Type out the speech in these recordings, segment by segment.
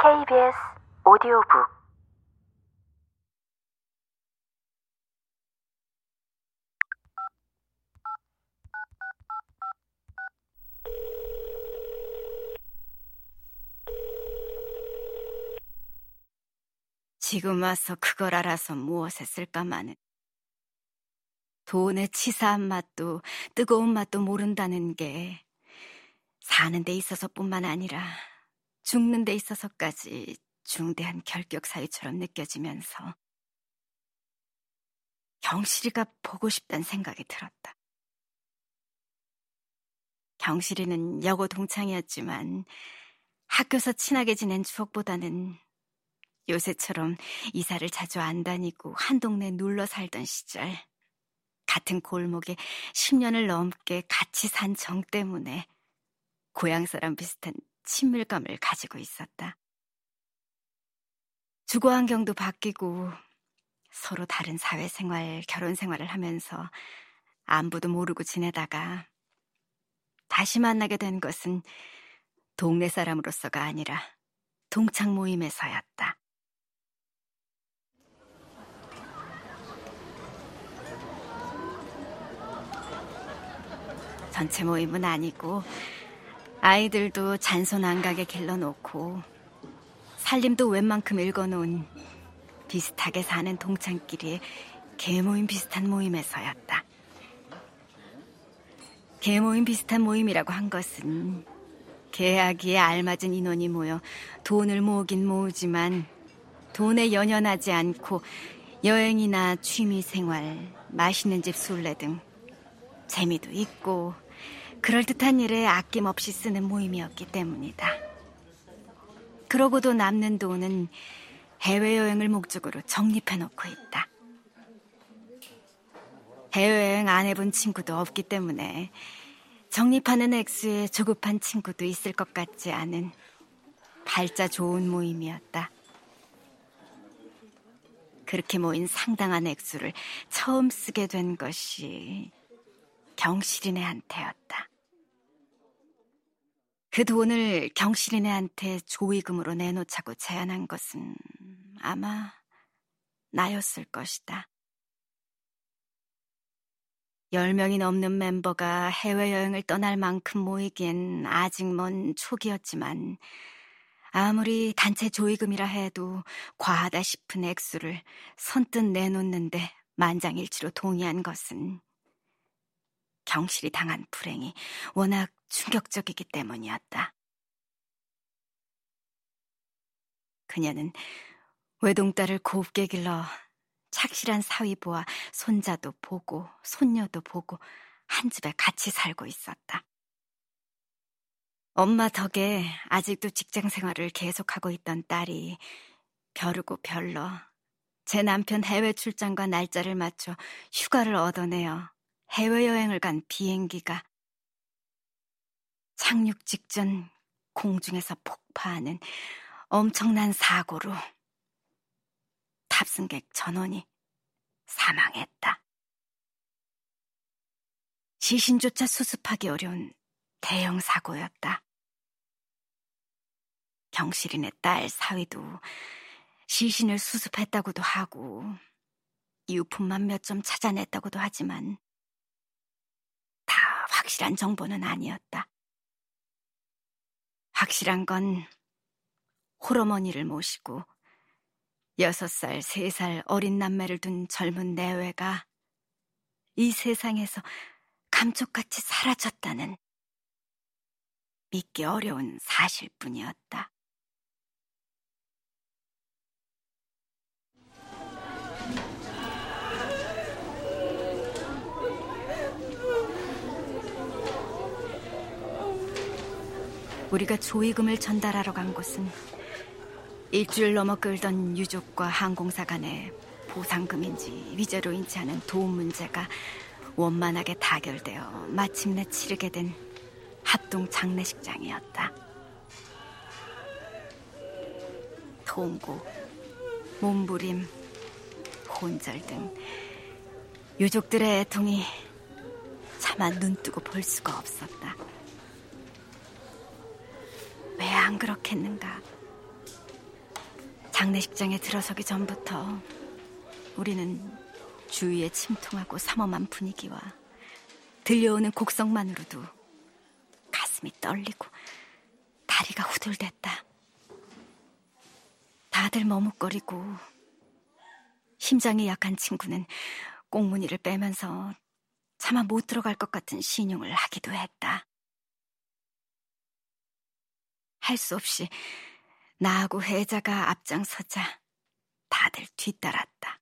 KBS 오디오북. 지금 와서 그걸 알아서 무엇에 쓸까마는 돈의 치사한 맛도 뜨거운 맛도 모른다는 게 사는 데 있어서뿐만 아니라 죽는 데 있어서까지 중대한 결격 사유처럼 느껴지면서 경실이가 보고 싶단 생각이 들었다. 경실이는 여고 동창이었지만 학교에서 친하게 지낸 추억보다는 요새처럼 이사를 자주 안 다니고 한 동네 눌러 살던 시절 같은 골목에 10년을 넘게 같이 산 정 때문에 고향 사람 비슷한 친밀감을 가지고 있었다. 주거 환경도 바뀌고 서로 다른 사회생활, 결혼 생활을 하면서 안부도 모르고 지내다가 다시 만나게 된 것은 동네 사람으로서가 아니라 동창 모임에서였다. 전체 모임은 아니고 아이들도 잔손 안 가게 길러놓고 살림도 웬만큼 읽어놓은 비슷하게 사는 동창끼리 개모임 비슷한 모임에서였다. 개모임 비슷한 모임이라고 한 것은 계약기에 알맞은 인원이 모여 돈을 모으긴 모으지만 돈에 연연하지 않고 여행이나 취미 생활, 맛있는 집 술래 등 재미도 있고 그럴듯한 일에 아낌없이 쓰는 모임이었기 때문이다. 그러고도 남는 돈은 해외여행을 목적으로 적립해놓고 있다. 해외여행 안 해본 친구도 없기 때문에 적립하는 액수에 조급한 친구도 있을 것 같지 않은 발자 좋은 모임이었다. 그렇게 모인 상당한 액수를 처음 쓰게 된 것이 경실이네한테였다. 그 돈을 경실이네한테 조의금으로 내놓자고 제안한 것은 아마 나였을 것이다. 10명이 넘는 멤버가 해외여행을 떠날 만큼 모이기엔 아직 먼 초기였지만 아무리 단체 조의금이라 해도 과하다 싶은 액수를 선뜻 내놓는데 만장일치로 동의한 것은 경실이 당한 불행이 워낙 충격적이기 때문이었다. 그녀는 외동딸을 곱게 길러 착실한 사위보와 손자도 보고 손녀도 보고 한 집에 같이 살고 있었다. 엄마 덕에 아직도 직장 생활을 계속하고 있던 딸이 벼르고 별러 제 남편 해외 출장과 날짜를 맞춰 휴가를 얻어내어 해외여행을 간 비행기가 착륙 직전 공중에서 폭파하는 엄청난 사고로 탑승객 전원이 사망했다. 시신조차 수습하기 어려운 대형 사고였다. 경실인의 딸 사위도 시신을 수습했다고도 하고 유품만 몇 점 찾아냈다고도 하지만 다 확실한 정보는 아니었다. 확실한 건 홀어머니를 모시고 여섯 살, 세살 어린 남매를 둔 젊은 내외가 이 세상에서 감쪽같이 사라졌다는 믿기 어려운 사실뿐이었다. 우리가 조의금을 전달하러 간 곳은 일주일 넘어 끌던 유족과 항공사 간의 보상금인지 위자료인지 하는 도움 문제가 원만하게 타결되어 마침내 치르게 된 합동 장례식장이었다. 통고, 몸부림, 혼절 등 유족들의 애통이 차마 눈뜨고 볼 수가 없었다. 안 그렇겠는가? 장례식장에 들어서기 전부터 우리는 주위에 침통하고 삼엄한 분위기와 들려오는 곡성만으로도 가슴이 떨리고 다리가 후들댔다. 다들 머뭇거리고 심장이 약한 친구는 꽁무니를 빼면서 차마 못 들어갈 것 같은 신용을 하기도 했다. 할 수 없이 나하고 혜자가 앞장서자 다들 뒤따랐다.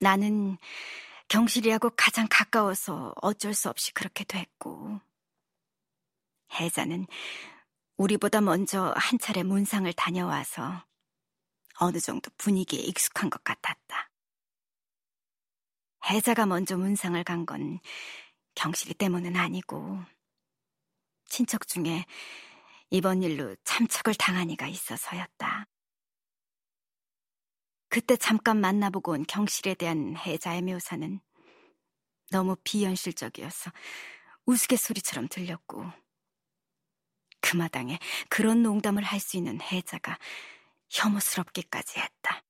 나는 경실이하고 가장 가까워서 어쩔 수 없이 그렇게 됐고, 혜자는 우리보다 먼저 한 차례 문상을 다녀와서 어느 정도 분위기에 익숙한 것 같았다. 혜자가 먼저 문상을 간 건 경실이 때문은 아니고, 친척 중에 이번 일로 참척을 당한 이가 있어서였다. 그때 잠깐 만나보고 온 경실에 대한 혜자의 묘사는 너무 비현실적이어서 우스갯소리처럼 들렸고 그 마당에 그런 농담을 할 수 있는 혜자가 혐오스럽기까지 했다.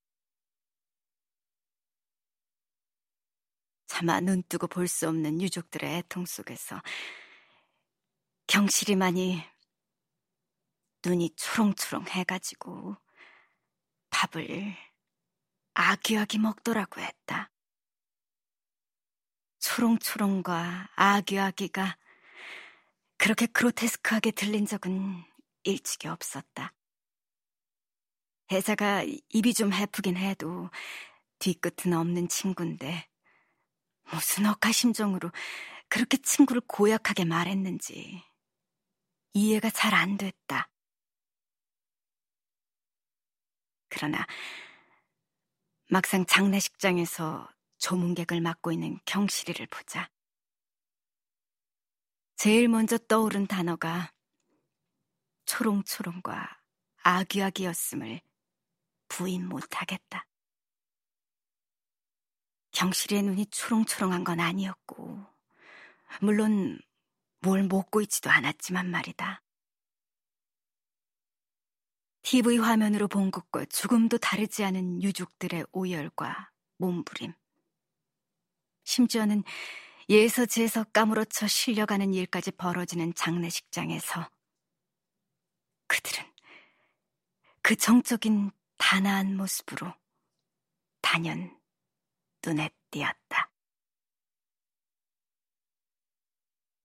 차마 눈 뜨고 볼 수 없는 유족들의 애통 속에서 경실이만이 눈이 초롱초롱 해가지고 밥을 아귀하게 먹더라고 했다. 초롱초롱과 아귀아기가 그렇게 그로테스크하게 들린 적은 일찍이 없었다. 혜자가 입이 좀 해프긴 해도 뒤끝은 없는 친구인데 무슨 억하 심정으로 그렇게 친구를 고약하게 말했는지 이해가 잘 안 됐다. 그러나 막상 장례식장에서 조문객을 맡고 있는 경실이를 보자. 제일 먼저 떠오른 단어가 초롱초롱과 아귀아기였음을 부인 못하겠다. 경실이의 눈이 초롱초롱한 건 아니었고, 물론 뭘 먹고 있지도 않았지만 말이다. TV 화면으로 본 것과 조금도 다르지 않은 유족들의 오열과 몸부림. 심지어는 예서 제서 까무러쳐 실려가는 일까지 벌어지는 장례식장에서 그들은 그 정적인 단아한 모습으로 단연 눈에 띄었다.